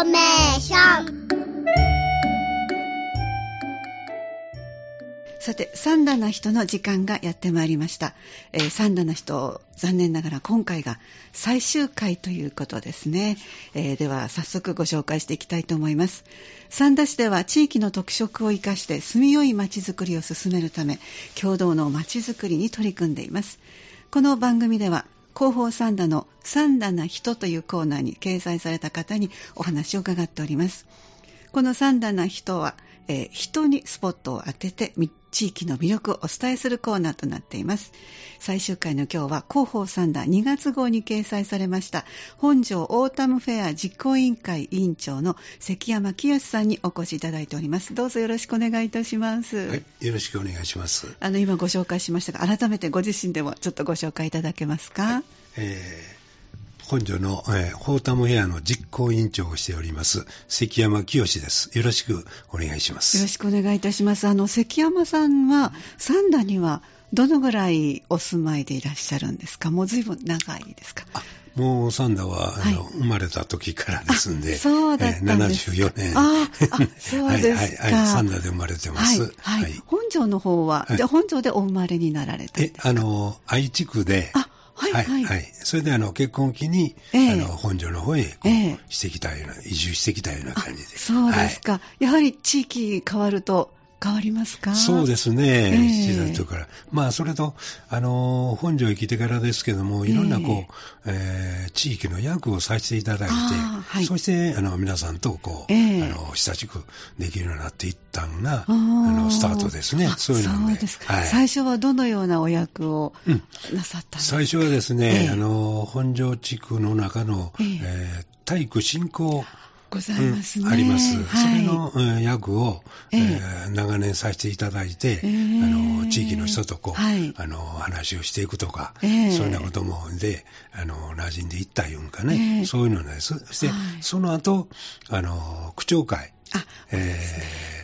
ーメーションさて、三段な人の時間がやってまいりました。えー、三段な人、残念ながら今回が最終回ということですね。えー、では、早速ご紹介していきたいと思います。三田市では地域の特色を生かして住みよい街づくりを進めるため、共同の街づくりに取り組んでいます。この番組では、広報さんだの SUN だな人というコーナーに掲載された方にお話を伺っております。この SUN だな人は、えー、人にスポットを当てて地域の魅力をお伝えするコーナーとなっています。最終回の今日は広報三田2月号に掲載されました本庄オータムフェア実行委員会委員長の関山清さんにお越しいただいております。どうぞよろしくお願いいたします。はいよろしくお願いします。あの今ご紹介しましたが改めてご自身でもちょっとご紹介いただけますか、はい、えー本所の、えー、ホータムヘアの実行委員長をしております、関山清です。よろしくお願いします。よろしくお願いいたします。あの、関山さんは、三田にはどのぐらいお住まいでいらっしゃるんですか？もう随分長いですか？もうサンダは、はい、あの生まれた時からですんで、そうだったんです74年。ああ、そうですか。はい、はい、サンダで生まれてます。はい。はい、本庄の方は、で本庄でお生まれになられたえ、あの、愛知区で、あはい、はい、はい。それで、あの、結婚期に、えー、あの、本所の方へ、こう、えー、してきたような、移住してきたような感じで。そうですか。はい、やはり地域変わると、変わりますか？そうですね、えー、時代とから。まあ、それと、あの、本庄へ来てからですけども、いろんなこう、えー、えー、地域の役をさせていただいて、はい、そして、あの、皆さんとこう、えー、あの、親しくできるようになっていったのが、あの、スタートですね。そういうので。ですか、はい。最初はどのようなお役をなさったんですか、うん、最初はですね、あの、本庄地区の中の、えー、体育振興ございますね。うん、あります。はい、それの、えー、役を、えー、長年させていただいて、えー、あの、地域の人とこう、はい、あの、話をしていくとか、えー、そういうようなこともで、あの、馴染んでいったいうんかね、そういうのです。そして、その後、あの、区長会。あ、えー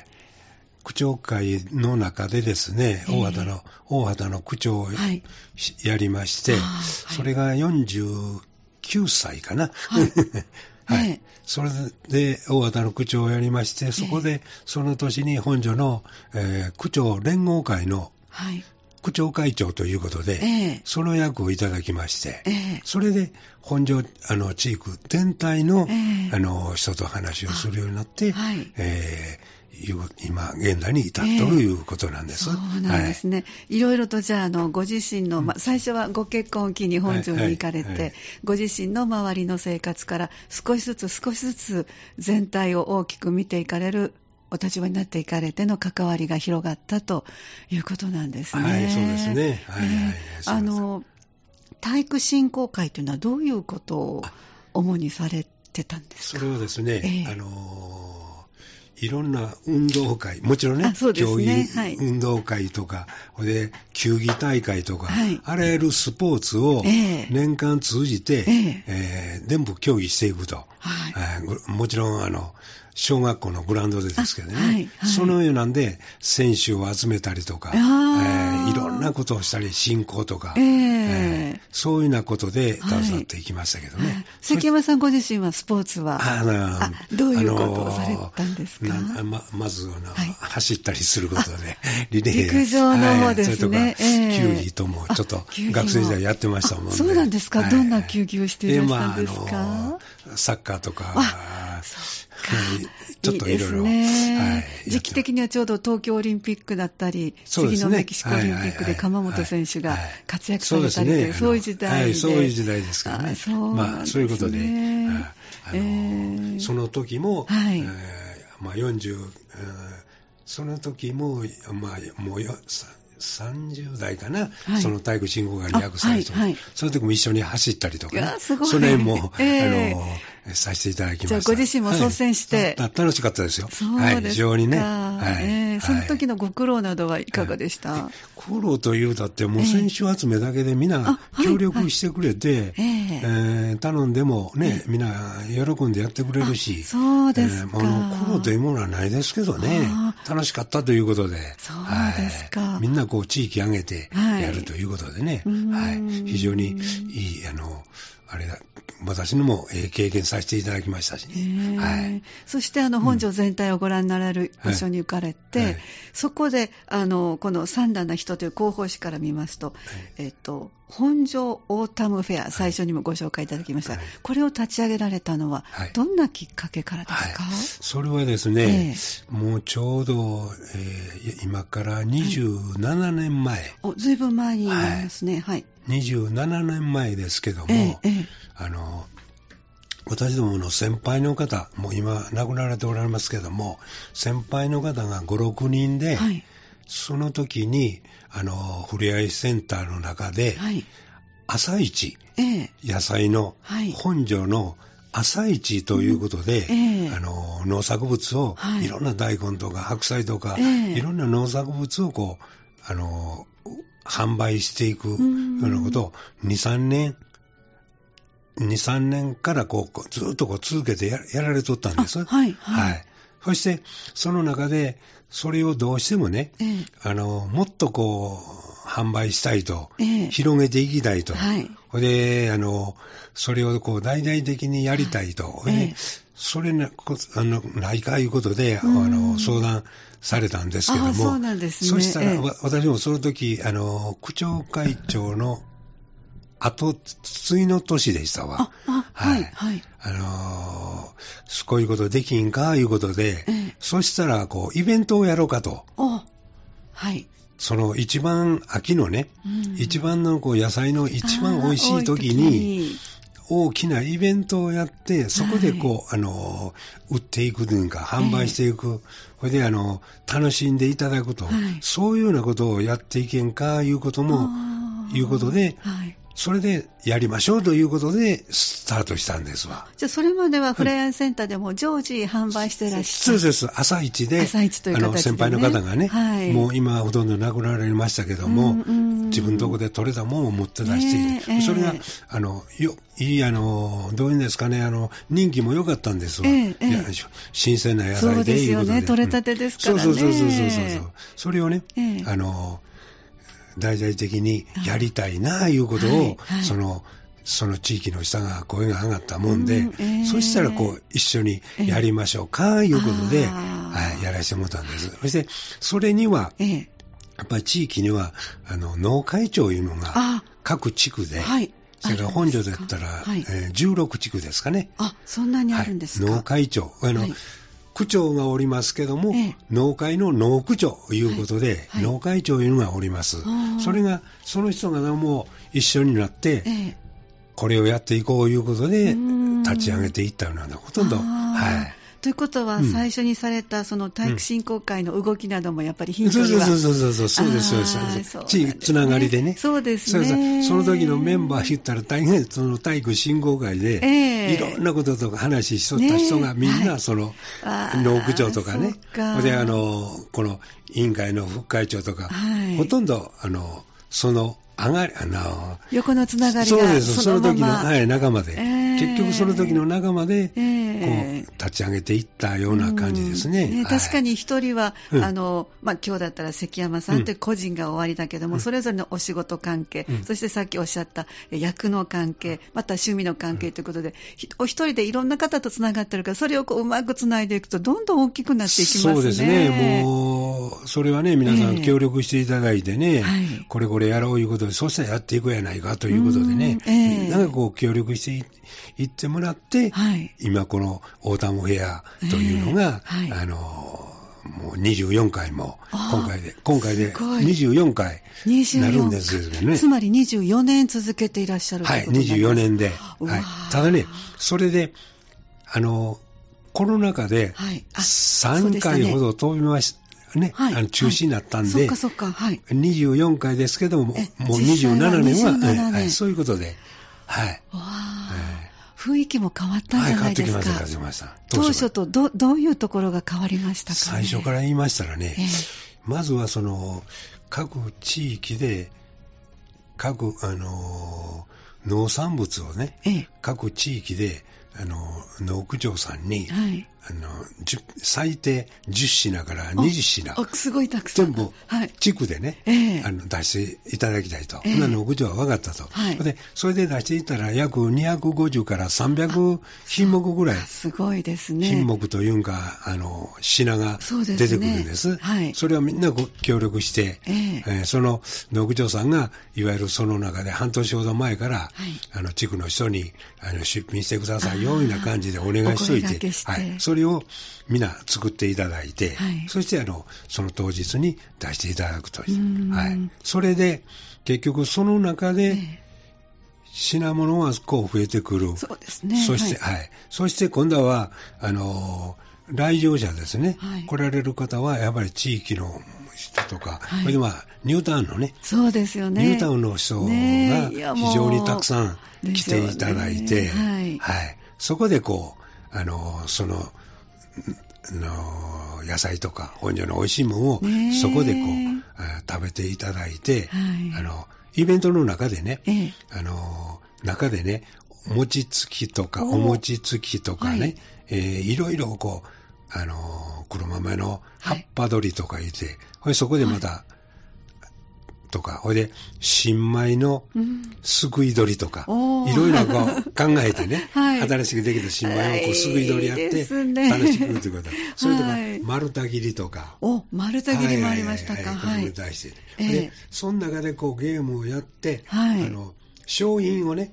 区長会の中でですね、大畑の、大畑の区長をやりまして、それが49歳かな。はい。それで、大和の区長をやりまして、そこで、その年に本所の、えー、区長連合会の、はい。区長会長ということで、えー、その役をいただきまして、えー、それで本庄あの地域全体のえー、あの人と話をするようになって、はい、えー今、現在に至っということなんです。えー、そうなんですね。はい、いろいろとじゃあ、あの、ご自身の、ま、最初はご結婚を機に本庄に行かれて、はいはい、ご自身の周りの生活から少しずつ少しずつ全体を大きく見ていかれるお立場になっていかれての関わりが広がったということなんですね。はい、そうですね。はい、はい、あの、体育振興会というのはどういうことを主にされてたんですか？それはですね、えー、あのいろんな運動会、もちろんね、ね。競技、はい、運動会とか、で、球技大会とか、はい、あらゆるスポーツを年間通じて、えー、えー、全部競技していくと。はい、もちろん、あの、小学校のグラウンドでですけどね、はいはい、そのようなんで、選手を集めたりとか、えー、いろんなことをしたり、進行とか、えー。えー、そういうようなことで携わっていきましたけどね。はい、関山さんご自身はスポーツはあのどういうことをされたんですか？ままずあの、走ったりすることで、リレー。陸上の方ですね、それとか、球技ともちょっと学生時代やってましたもんね。そうなんですか、どんな球技をしていらっしゃるんですか、えーまあ、サッカーとか、ちょっといろいろ。時期的にはちょうど東京オリンピックだったり、次のメキシコオリンピックで鎌本選手が活躍されたりという、そういう時代で。そういう時代ですからね。まあ、そういうことで、その時も、まあ40、その時も、まあ、もう30代かな、はい、その体育信号が略されて、はいはい、その時も一緒に走ったりとか、ね、その辺も、えー、あのさせていただきました。じゃあご自身も率先して、はい、楽しかったですよ。そうですはい、非常にね。はい、えー、その時のご苦労などはいかがでした、はい、苦労というだって、もう選手集めだけでみんな協力してくれて、えー、頼んでもね、みんな喜んでやってくれるし、そうですか。えー、苦労というものはないですけどね、楽しかったということで、そうですか。みんなこう地域上げてやるということでね、はい、非常にいい、あの、あれだ、私のも、えー、経験させていただきましたしね。はい、そしてあの本庄全体をご覧になられる場所に行かれて、うん。はい、そこであのこの SUN だな人という広報誌から見ますと、はい、えっと本庄オータムフェア、最初にもご紹介いただきました、はい、これを立ち上げられたのは、どんなきっかけからですか、それはですね、えー、もうちょうど、えー、今から27年前、おずいぶん前になりますね、はい、27年前ですけども、えー、あの私どもの先輩の方、もう今亡くなられておられますけども、先輩の方が5、6人で、はい、その時に、あの、ふれあいセンターの中で、はい、朝市、え野菜の本庄の朝市ということで、えあの農作物を、はい、いろんな大根とか白菜とか、えいろんな農作物をこうあの販売していくようなことを2、3年2、3年からこうずっとこう続けてややられとったんです。はい、はい。そして、その中で、それをどうしてもね、ええ、あの、もっとこう、販売したいと、え、広げていきたいと、はい、で、あの、それをこう、大々的にやりたいと、でそれなあのないかいうことで、あの相談されたんですけども、そうなんですね、そしたら、私もその時あの区長会長の後、次の年でしたわ。はい、はい。あのー、こういうことできんか、いうことで、ええ、そしたら、こう、イベントをやろうかと。はい。その一番秋のね、うん、一番のこう野菜の一番美味しい時に、大きなイベントをやって、そこでこう、はい、あの、売っていくというか、販売していく、そ、え、れ、で、あの、楽しんでいただくと、はい、そういうようなことをやっていけんか、いうことも、いうことで、はい、それでやりましょうということで、スタートしたんですわ。じゃあ、それまではフライアンセンターでも常時販売してらっしゃる、そうです、朝一で、朝一という、ね、あの先輩の方がね、はい、もう今、ほとんど亡くなられましたけども、うんうん、自分のとこで取れたものを持って出している、それが、あのよいいあの、どういうんですかね、あの人気も良かったんですわ、ええ、いや新鮮な野菜でそうですよね、取れたてですからね、そうそうそうそうそう、それをね、あの大々的にやりたいなあいうことを、はい。はい、そのその地域の人が声が上がったもんで、うんえー、そしたらこう一緒にやりましょうか、いうことで、はい、やらせてもらったんです。そして、それには、えー、やっぱり地域には、あの、農会長いうのが各地区で、はい、それから本庄だったら、はい。えー、16地区ですかね。あ、そんなにあるんですか、農会長。あの、はい区長がおりますけども、ええ、農会の農区長ということで、はいはい、農会長いうのがおります。それが、その人がも一緒になって、え、これをやっていこうということで、立ち上げていったような、ほとんど、はい。ということは、最初にされたその体育振興会の動きなどもやっぱり頻繁には、そうそうそうそうそうですそうです。地域つながりでね。そうですね。その時のメンバー言ったら大変その体育振興会で、いろんなこととか話しとった人がみんなその、農区長とかね。であのこの委員会の副会長とか、ほとんどあのその上がり、あの、横のつながりがそうです、その時の、はい、仲間で、えー、結局その時の仲間で、えー、こう、立ち上げていったような感じですね。ね確かに一人は、うん、あの、まあ、今日だったら関山さんという個人が終わりだけども、うん、それぞれのお仕事関係、うん、そしてさっきおっしゃった役の関係、また趣味の関係ということで、お一人でいろんな方とつながってるから、それをこううまくつないでいくと、どんどん大きくなっていきますね。そうですね。もう、それはね、皆さん協力していただいてね、えーはい、これこれやろういうことで、そうしたらやっていくやないかということでね、えー、みんながこう協力していってもらって、はい、今このオータムフェアというのが、えーはい、あの、もう24回も、今回で、今回で24回なるんですけどね。つまり24年続けていらっしゃるはい、24年で。はい。ただね、それで、あの、コロナ禍で3回ほど飛びましね、はい、あの中止になったんで、はい、そっかそっか、はい、24回ですけども、もう27年は、年。はい、そういうことで、はい。わ雰囲気も変わったんじゃないですか。はい、変わってきました、当初とどどういうところが変わりましたか、ね、最初から言いましたらね、えー、まずはその、各地域で、各、あの農産物をね、えー、各地域で、あの農区長さんに、はい、あの最低10品から20品すごいたくさん。全部地区でね、はい、あの出していただきたいと、えー、今の屋上は分かったと、はい、でそれで出していったら約250から300品目ぐらい。すごいですね。品目というかあの品が出てくるんです、ね、はい、それをみんな協力して、えー、えー、その農場さんがいわゆるその中で半年ほど前から、はい、あの地区の人にあの出品してくださいような感じでお願いしといて、はい、それを皆作っていただいて、はい、そしてあのその当日に出していただくという、はい、それで結局その中で、品物はこう増えてくる。そうですね。そして、はい、はい。そして今度は、あの、来場者ですね、はい、来られる方はやっぱり地域の人とか、はい、まあニュータウンのね、そうですよね。ニュータウンの人が非常にたくさん来ていただいて、ね。はい、はい。そこでこう、あの、その、の野菜とか本所の美味しいものをそこでこう、食べていただいて、はい、あのイベントの中でね、ええ、あの中でね餅つきとかお餅つきとかね、はい。えー、いろいろこうあの黒豆の葉っぱ取りとか言って、はい、そこでまた、とか、ほいで、新米のすくい取りとか、うん、いろいろこう考えてね、はい、新しくできた新米をこうすくい取りやって、楽しくということ。それとか、丸太切りとか。お、丸太切りもありましたか。はい。はい、対して。えー、で、その中でこうゲームをやって、はい、あの、商品をね、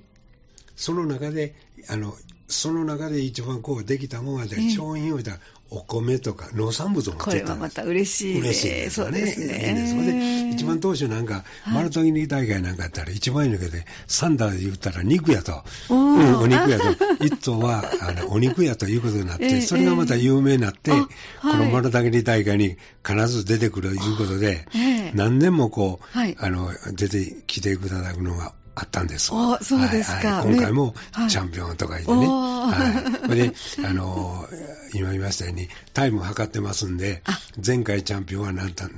その中で、あの、その中で一番こうできたもので、商品を置いたら、お米とか農産物を持ってたこれはまた嬉しい。嬉しいですね。そうですね。いい一番当初なんか、マラトギニ大会なんかやったら、一番いいのけで、サンダーで言ったら肉やと、うん、お肉やと、一頭はあのお肉やということになって、それがまた有名になって、このマラトギニ大会に必ず出てくるということで、何年もこう、あの、出てきてい。ただくのがあったんです。あそうですか、はいはい、今回もチャンピオンとか言ってね。はい。で、あの、今言いましたように、タイム測ってますんで、前回チャンピオンは何とか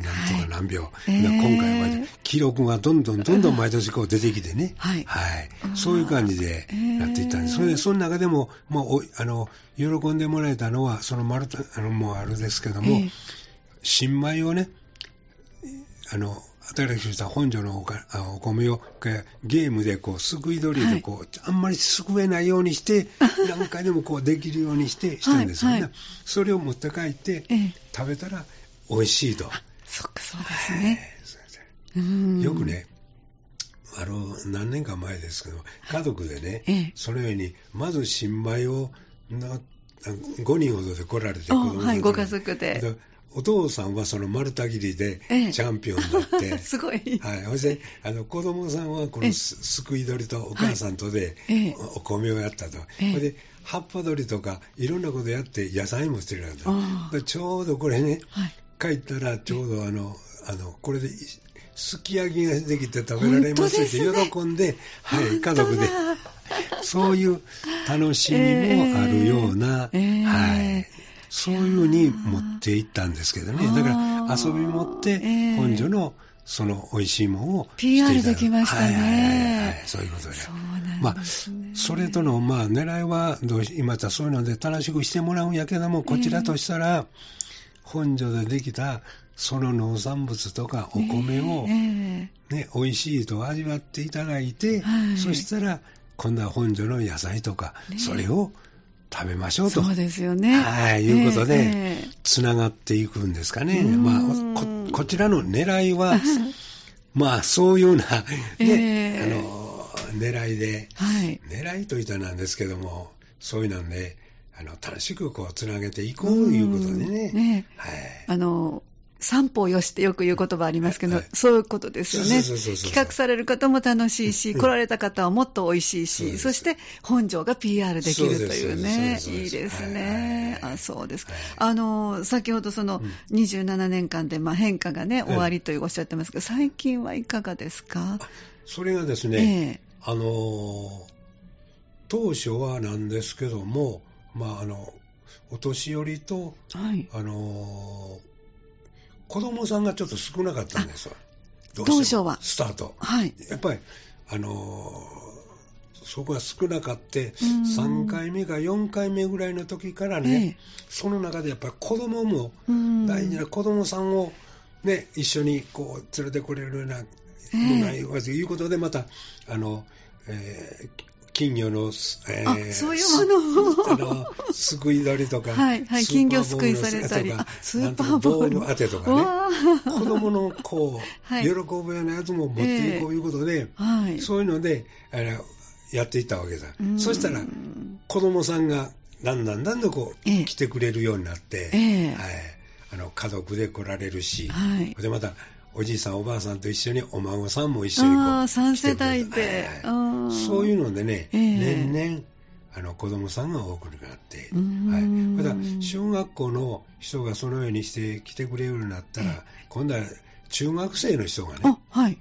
何秒、はい、今回は記録がどんどんどんどん毎年こう出てきてね、はい。はい。そういう感じでやっていったんです。それで、その中でも、もう、あの、喜んでもらえたのは、その丸太、あの、もうあれですけども、新米をね、あの、新しくした本所のおかお米をゲームでこうすくい取りでこう、はい、あんまりすくえないようにして、何回でもこうできるようにしてしたんですよね、はいはい、それを持って帰って、食べたら美味しいと。そっか、そうですね。よくね、あの、何年か前ですけど、家族でね、ええ、そのように、まず新米をな5人ほどで来られて、はい、ご家族で。お父さんはその丸太切りでチャンピオンになって、ええ、すごい。はい。そして、あの、子供さんはこのすくい取りとお母さんとでお米をやったと。ええ、で、葉っぱ取りとかいろんなことやって野菜もしてるわけでちょうどこれね、はい、帰ったらちょうどあの、あの、これですき焼きができて食べられますって喜んで、はい、家族で。そういう楽しみもあるような、えー、はい。そういうふうに持っていったんですけどね。だから遊び持って本所のその美味しいものを PR できましたね。はいはいはい、そういうことで。そうなんですね。まあ、それとの、まあ、狙いはどうし、今たそういうので楽しくしてもらうんやけども、こちらとしたら、本所でできたその農産物とかお米を、ね、美味しいと味わっていただいて、そしたら、今度は本所の野菜とか、それを食べましょうと。そうですよね。はい、いうことで、つながっていくんですかね。まあこ、こちらの狙いは、まあ、そういうような、ね、えー、あの、狙いで、はい、狙いといったなんですけども、そういうなんで、あの、楽しくこう、つなげていこうということでね。ねはい。あの、三歩よしってよく言う言葉ありますけど、はい、そういうことですよね。企画される方も楽しいし、来られた方はもっと美味しいし、そして本庄が PR できるというね、いいですね。あそうですか。あの、先ほどその27年間でまあ変化がね、終わりとおっしゃってますけど、最近はいかがですか？それがですね、えー、あの、当初はなんですけども、まあ、あの、お年寄りと、はい、あの子供さんがちょっと少なかったんですわ。当初は。スタート。はい。やっぱり、あのー、そこが少なかって、3回目か4回目ぐらいの時からね、えその中でやっぱり子供も、大事な子供さんを、ね、一緒にこう連れてこれるような、もないいうことで、また、あの、えー、金魚の、えー、そういうものあの、すくい取りとか、はいはい、金魚すくいされたり、スーパーボール当てとかね、子供のこう、はい、喜ぶようなやつも持っていこういうことで、えーはい、そういうので、あのやっていったわけだ。そしたら、子供さんがだんだんだんだんこう、えー、来てくれるようになって、えー、はい、あの家族で来られるし、はい、でまたおじいさんおばあさんと一緒にお孫さんも一緒にこうあ3世代で、はい、そういうのでね、えー、年々あの子供さんが多くなって、はい、また小学校の人がそのようにして来てくれるようになったら、えー、今度は中学生の人がね、はい、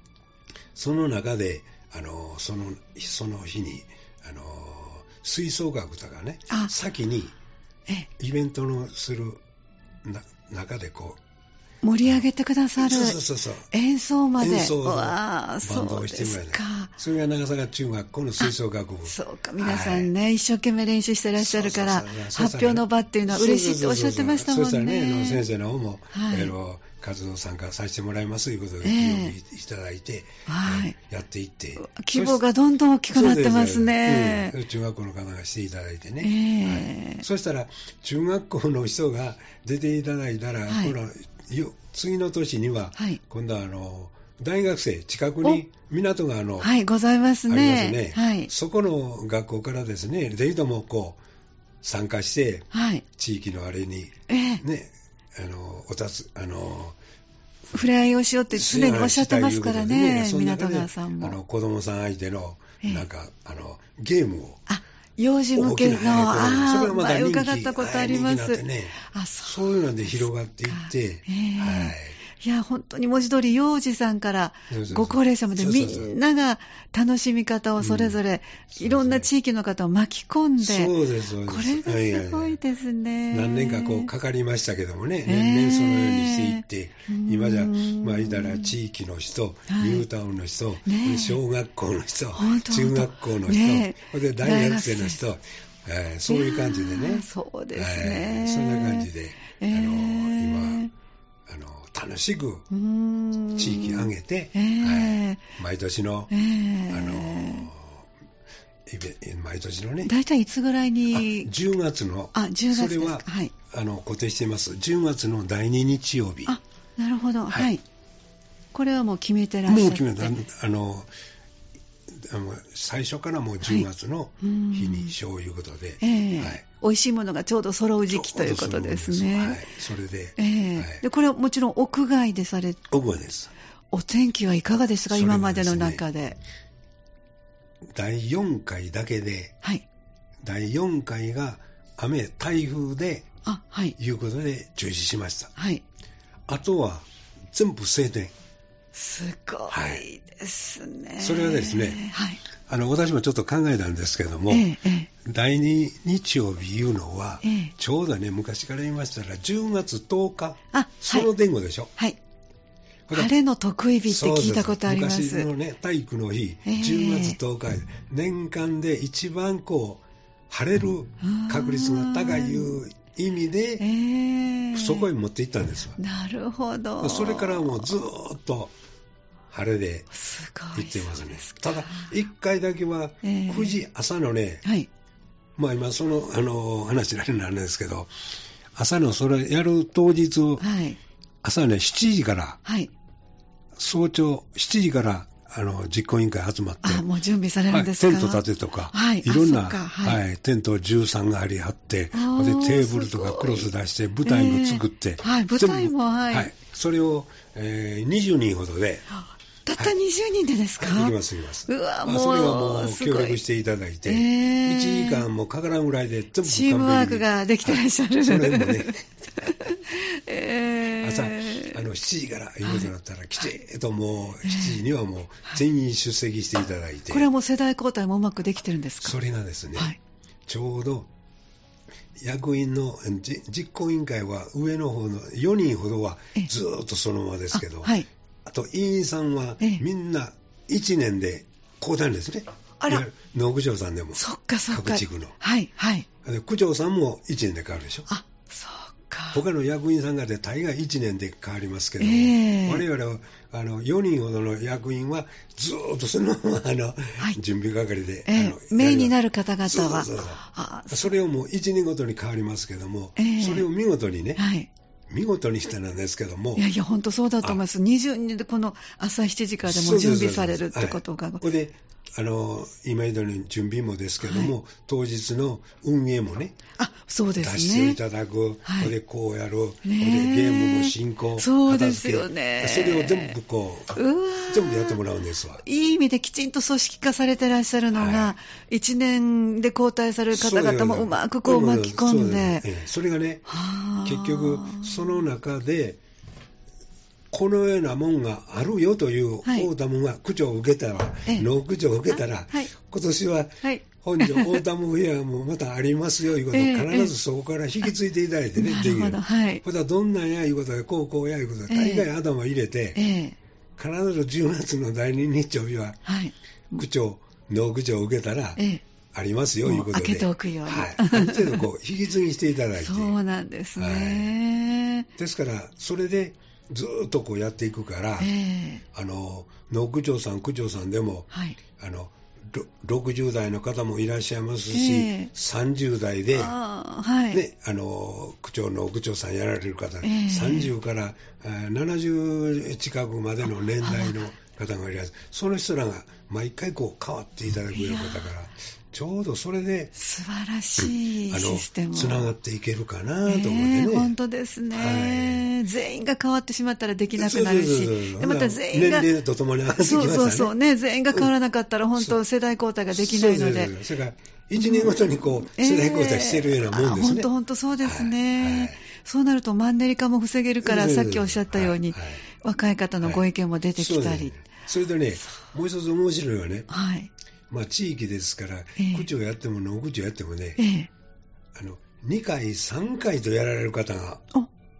その中であのそのその日にあの吹奏楽とかね先にイベントのする中でこう盛り上げてくださる。演奏まで。演奏バンドをしてもらえか。それが長坂中学校の吹奏楽部。そうか、皆さんね、はい、一生懸命練習してらっしゃるから、発表の場っていうのは嬉しいっておっしゃってましたもんね、先生の方も、はい、活動参加させてもらいますということで、えー、いただいて、はい、やっていって。規模がどんどん大きくなってますね。うん、中学校の方がしていただいてね。えーはい、そしたら、中学校の人が出ていただいたら、はい、この次の年には、はい、今度はあの大学生、近くに港があの、はい、ございますね。ありますね。はい。そこの学校からですね、ぜひともこう、参加して、はい。地域のあれに、えー、ね、あの、おたつ、あの、触れ合いをしようって常におっしゃってますからね、ね港川さんも。あの、子供さん相手の、なんか、えー、あの、ゲームを。あ幼児向けの、ああ、前伺ったことあります。ね、あそういうので広がっていって、えー、はい。いや、本当に文字通り、幼児さんからご高齢者までみんなが楽しみ方をそれぞれ、いろんな地域の方を巻き込んで、そうです、そうです。これがすごいですね。何年かこうかかりましたけどもね、年々そのようにしていって、今じゃ、まあ言ったら地域の人、ニュータウンの人、小学校の人、中学校の人、それで大学生の人、えー、そういう感じでね。そうですね、えー、そんな感じで、あの、今、あの、楽しく地域挙げて、えーはい、毎年の、えー、あの毎年のね。大体いつぐらいに ?10 月の。あ、10月それは、はい、あの固定しています。10月の第2日曜日。あ、なるほど。はい。はい、これはもう決めてらっしゃるもう決めた。あの、最初からもう10月の日にしよういうことで、はいはい、美味しいものがちょうど揃う時期ということですね。はい、それで,、えーはい、でこれはもちろん屋外でされ屋外です。お天気はいかがですか、今までの中で。第4回だけで、はい、第4回が雨、台風で、あはい、いうことで中止しました。はい、あとは全部晴天。すごいですね、はい、それはですね、はい、あの私もちょっと考えたんですけども、ええ、第2日曜日いうのは、え、ちょうどね、昔から言いましたら、10月10日、あその前後でしょ。はい、晴れの得意日って聞いたことあります。昔のね、体育の日、10月10日、年間で一番こう、晴れる確率が高いいう意味で、えー、そこへ持っていったんですわ。なるほど。それからもうずっと晴れで行ってますね。すただ、1回だけは9時、朝のね、はい、まあ今その、あの、話になるんですけど、朝のそれやる当日、はい、朝ね、7時から、はい、早朝7時からあの実行委員会集まって、あもう準備されるんですか、はい、テント立てとか、はい、いろんな、はい、はい、テント13がありはって、でテーブルとかクロス出して、舞台も作って、えー、はい、舞台も、はい、はい、それを、えー、20人ほどで、たった20人でですか、はい、行きます、行きます。うわ、もう。それはもう協力していただいて、えー、1時間もかからんぐらいで全部チームワークができてらっしゃる。それもね。えー、朝、あの、7時からいうことだったら、来て、ともう、7時にはもう、全員出席していただいて。これはもう世代交代もうまくできてるんですか？それがですね、はい、ちょうど、役員の実行委員会は上の方の4人ほどはずっとそのままですけど、はい、あと委員さんはみんな1年で交代ですね。あら。農具長さんでも。そっかそっか。各地区の。はいはい。区長さんも1年で変わるでしょ。あ、そうか。他の役員さんがで大概1年で変わりますけど、えー、我々はあの4人ほどの役員はずっとそのままあの、はい、準備係で、えー、メインになる方々はそうそうそうそれをもう1年ごとに変わりますけども、えー、それを見事にね、はい見事にしたんですけども。いやいや、本当そうだと思います。20人でこの朝7時からでも準備されるってことが。ここで、あの、今言ったように準備もですけども、はい、当日の運営もね、あ、そうですね。出していただく、はい、これこうやる、これゲームの進行、そうですよね。それを全部こう、全部やってもらうんですわ。いい意味できちんと組織化されてらっしゃるのが、はい、1年で交代される方々もうまくこう巻き込んで。それがね、結局、その中で、このようなもんがあるよというオーダムが区長を受けたら、農区長を受けたら、今年は本庄オーダムフェアもまたありますよいうことを必ずそこから引き継いでいただいてね、できる。はい。これはどんなんやいうことで、こうこうやいうことで、大概頭入れて、必ず10月の第2日曜日は、区長、農区長を受けたら、ありますよ、いうことで。開けておくように。はい。ある程度こう、引き継ぎしていただいて。そうなんですね。はい、ですから、それで、ずっとこうやっていくから、えー、あの農区長さん、区長さんでも、はい、あの60代の方もいらっしゃいますし、えー、30代で、はい。ね、あの区長の区長さんやられる方、えー、30から70近くまでの年代の方がいらっしゃる、その人らが毎回こう変わっていただくような方から、ちょうどそれで、素晴らしいシステム。つながっていけるかなと思ってね。えー、本当ですね、はい、全員が変わってしまったらできなくなるし、でまた全員が。年齢とともに上がってきまね。そうそうそうね、全員が変わらなかったら、本当、世代交代ができないので。それから1年ごとにこう、世代交代してるようなもんですね。本当、本当そうですね、はいはい、そうなるとマンネリ化も防げるから、さっきおっしゃったように、若い方のご意見も出てきたり。それでね、もう一つ面白いのはね、はい、まあ、地域ですから、えー、区長やっても農区長やってもね、えー、あの2回、3回とやられる方が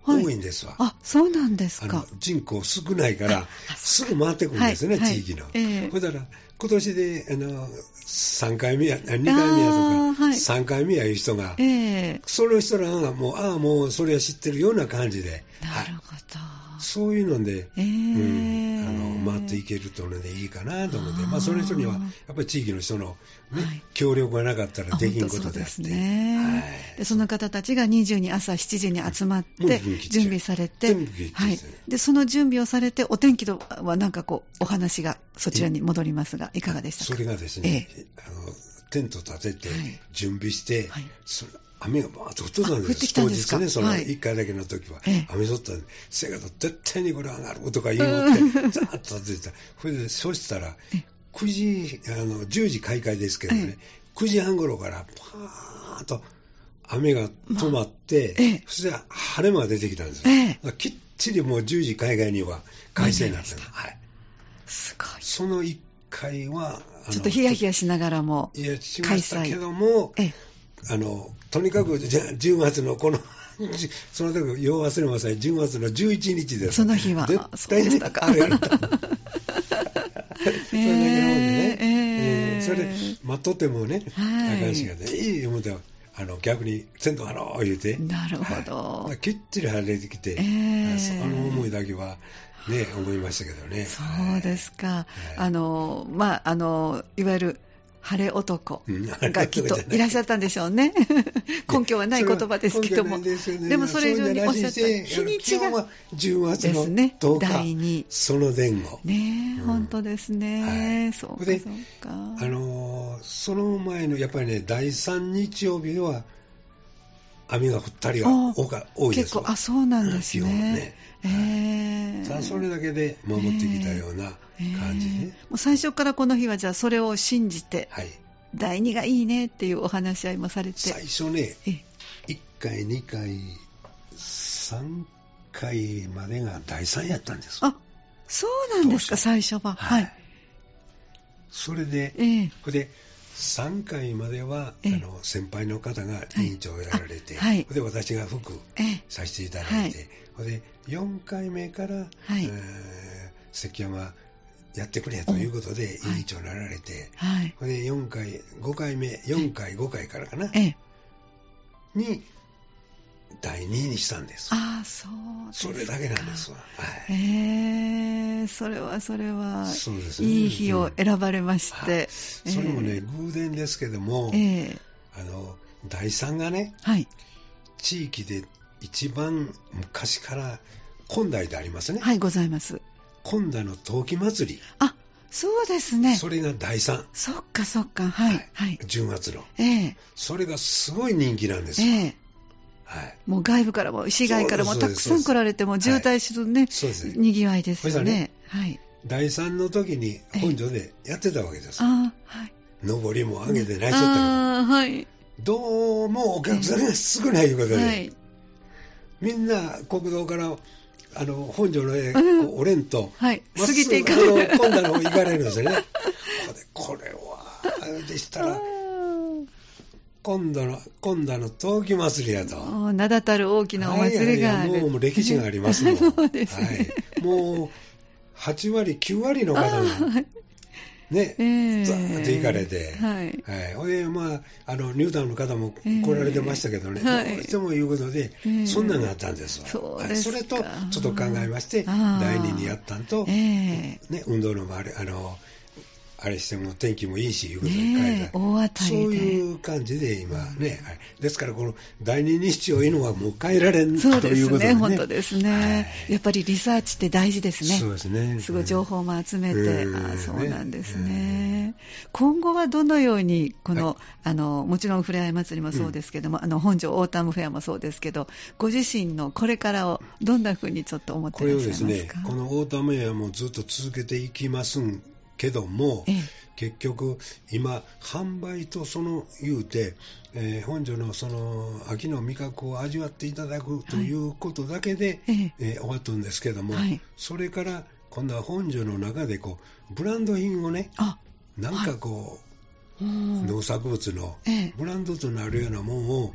多いんですわ。あ、そうなんですか。人口少ないから、すぐ回ってくるんですね、はい、地域の。えー、ほだら、今年で、あの、3回目や、2回目やとか、はい、3回目やいう人が、えー、その人らがもう、ああ、もうそれは知ってるような感じで。なるほど。そういうので、えー、うん、あの回っていけるとのでいいかなと思って、まあ、その人にはやっぱり地域の人のね、はい、協力がなかったらできんことであって。ねはい、でその方たちが20に朝7時に集まって準備されて、はい、でその準備をされてお天気とはなんかこうお話がそちらに戻りますがい。かがでしたか？それがですね、ええ、あのテント立てて準備して、はい、雨がバーッと降っとったんです当日ね、その1回だけの時は、はい、雨降ったんで、せやけど絶対にこれ上がるとか言うのって、ザーッと立てた。それで、そしたら、9時、あの、10時開会ですけどね、9時半頃からパーッと雨が止まって、まあ、そして晴れ間が出てきたんですよ。きっちりもう10時開会には快晴になったはい。すごい。その1回は、ちょっとヒヤヒヤしながらも、いや、しましたけども、あの、とにかく、じゃ10月のこの、その時、よう忘れません、10月の11日です。その日は。絶対に。それだけのもんでね、えー、それ待っとってもね、はい、高橋がね、いい思ってあの逆に、せんとはろう言うて、なるほど、はい、きっちり晴れてきて、えー、あの思いだけは、ね、思いましたけどね。そうですか、はい、あのまああのいわゆる晴れ男がきっと いらっしゃったんでしょうね。根拠はない言葉ですけども。でね、でもそれ以上におっしゃった日にちが。10月の10日、第2その前後。ねえ、うん、本当ですね。はい、そうか、そうか。あのー、その前の、やっぱりね、第3日曜日は、雨が降ったりが多いです結構、あ、そうなんですね。ねえー、さあ、それだけで守ってきたような感じ。ね。えー、もう最初からこの日は、じゃあ、それを信じて、はい、第2がいいねっていうお話し合いもされて。最初ね、1回、2回、3回までが第3やったんです。あ、そうなんですか、最初は。はい。それで、えー、これで、3回までは、あの先輩の方が委員長をやられて、はい、で私が副させていただいて、はい、で4回目から、はい、えー、関山やってくれということで、委員長になられて、はい。これで4回、5回目、4回、5回からかな、ええ、に、第2位にしたんです。ああ、そうそれだけなんですわ。はい。ええそれはそれは、そうですね。いい日を選ばれまして。うん、それもね、偶然ですけども、ええ、あの、第3がね、はい。地域で一番昔から今代でありますね。はい、ございます。今代の陶器祭り。あ、そうですね。それが第3。そっかそっか、はい。はい。10月の。ええそれがすごい人気なんですよ。ええはい、もう外部からも、市外からもたくさん来られても、渋滞するね、そうですね。にぎわいですよね。ねはい。第3の時に本所でやってたわけです。あはい。上りも上げてないしとったけど、あはい。どうもお客さんが少ないいうことで、はい、みんな国道からあの本所の絵、うん、おれんと、はい、過ぎていかれる。今度の方行かれるんですよね。これは、でしたら、今度の、今度の陶器祭りやと。名だたる大きなお祭りがある。はい、もう歴史がありますの。そうですね。はい、もう、8割、9割の方が、ね、えー、ザーッと行かれて、はい。はい。で、まあ、あの、ニュータウンの方も来られてましたけどね、えー、どうしてもいうことで、えー、そんなのがあったんですわ。そうですそれと、ちょっと考えまして、第二にやったんと、えー、ね、運動の周り、あの、あれしても天気もいいし、いうことで書いた、大当たりそういう感じで今ね、はい、ですからこの第二日曜いうのはもう変えられんそうですね、ね本当ですね、はい、やっぱりリサーチって大事ですね。そうですね。すごい情報も集めて、あそうなんですね。今後はどのように、この、はい、あの、もちろんふれあい祭りもそうですけども、うん、あの、本庄オータムフェアもそうですけど、ご自身のこれからをどんなふうにちょっと思ってらっしゃいますか？これをですね、このオータムフェアもずっと続けていきますんけども、ええ、結局、今、販売とその言うて、えー、本庄のその秋の味覚を味わっていただくということだけで、はい、えー、終わったんですけども、はい、それから今度は本庄の中でこうブランド品をね、なんかこう、はい、農作物のブランドとなるようなものを、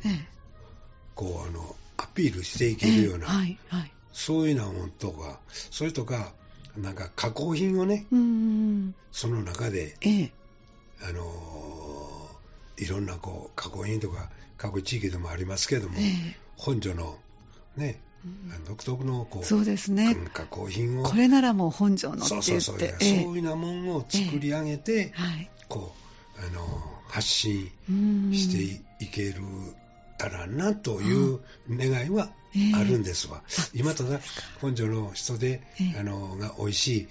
こうあのアピールしていけるような、そういうようなものとか、それとか、なんか加工品をね、その中で、ええ、あのー、いろんなこう加工品とか各地域でもありますけども、ええ、本所のね、独特のこうそうですね。加工品をこれならもう本庄のそうそうそう、ええ、そういうなものを作り上げて、はい、こうあの発信していけるたらなという願いはあるんですわ。えー、今ただ本所の人で、えー、あのが美味しい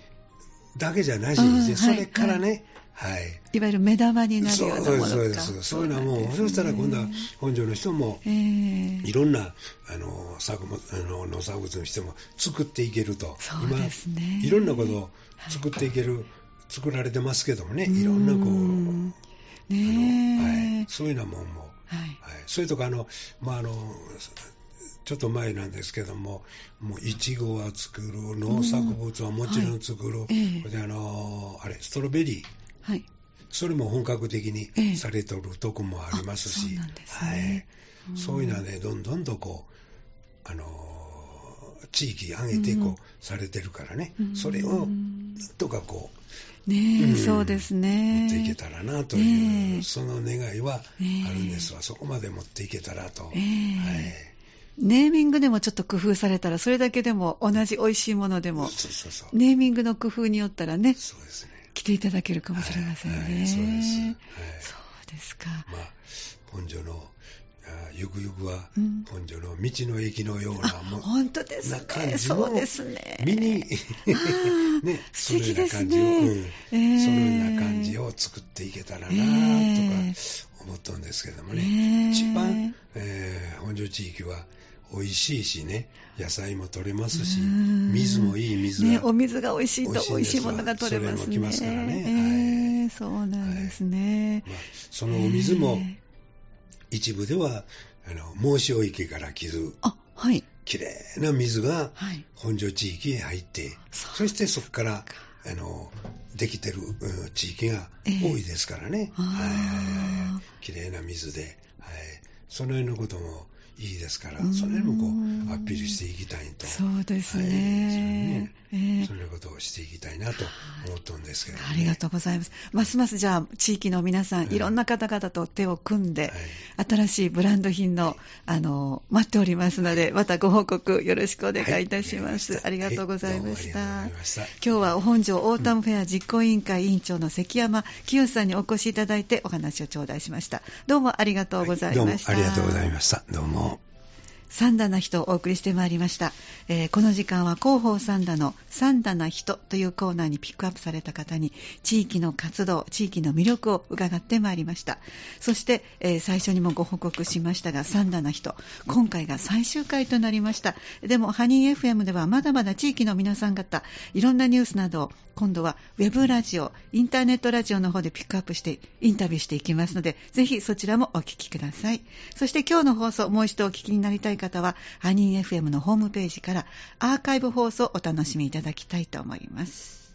だけじゃなしに、ね、それからね、はい、はい、いわゆる目玉になるようなものそうですそういうのはもう、そしたら今度は本所の人も、えー、いろんなあの作物あの農作物にしても作っていけると、そうですね、今いろんなことを作っていける、はい、作られてますけどもね、いろんなこう、ねはい、そういうようなもんも、はい。はい、それとかあの、まああのちょっと前なんですけども、もういちごは作る、農作物はもちろん作る、はい、であのあれストロベリー、はい、それも本格的にされてるとこもありますし、はい、そういうのはね、どんどんとこう、あの地域上げてこう、うん、されてるからね、それをなんとかこう、ねうん、そうですね。持っていけたらなという、その願いはあるんですわ、そこまで持っていけたらと。はい。ネーミングでもちょっと工夫されたら、それだけでも同じ美味しいものでも、そうそうそうネーミングの工夫によったらね、そうですね。来ていただけるかもしれませんね。はい。はい、そうです、はい。そうですか。まあ、本所のゆくゆくは本所の道の駅のようなも、うん、本当ですね。感じそうですね。見に、ね、そのような感じを、うん、そのような感じを作っていけたらなとか思ったんですけどもね、えー、一番、えー、本所地域は美味しいしね、野菜も取れますし、水もいい水が、ね、お水が美味しいと美味しいものが取れますね。それも来ますからね。えー、はい、そうなんですね。はい、まあ、そのお水も、一部では、あの、申し置池から来る、あ、はい。きれいな水が本所地域へ入って、はい、そしてそこから、あの、できてる、うん、地域が多いですからね。えー、はい。きれいな水で、はい。そのようなこともいいですから、それもこうアピールしていきたいと。そうですね。はい、そね、えー、そんなことをしていきたいなと思ったんですけど、ね、ありがとうございます。ますますじゃあ、地域の皆さん、いろんな方々と手を組んで、はい、新しいブランド品の、あの、待っておりますので、またご報告よろしくお願いいたします。ありがとうございました。今日は本庄オータムフェア実行委員会委員長の関山清さんにお越しいただいてお話を頂戴しました。どうもありがとうございました。はい、どうもありがとうございました。どうも。 SUN だな人をお送りしてまいりました、えー、この時間は広報三田の三田な人というコーナーにピックアップされた方に地域の活動地域の魅力を伺ってまいりました。そして、えー、最初にもご報告しましたが三田な人今回が最終回となりました。でもハニー FM ではまだまだ地域の皆さん方いろんなニュースなどを今度はウェブラジオインターネットラジオの方でピックアップしてインタビューしていきますのでぜひそちらもお聞きください。そして今日の放送もう一度お聞きになりたい方は、ハニー FM のホームページからアーカイブ放送をお楽しみいただきたいと思います。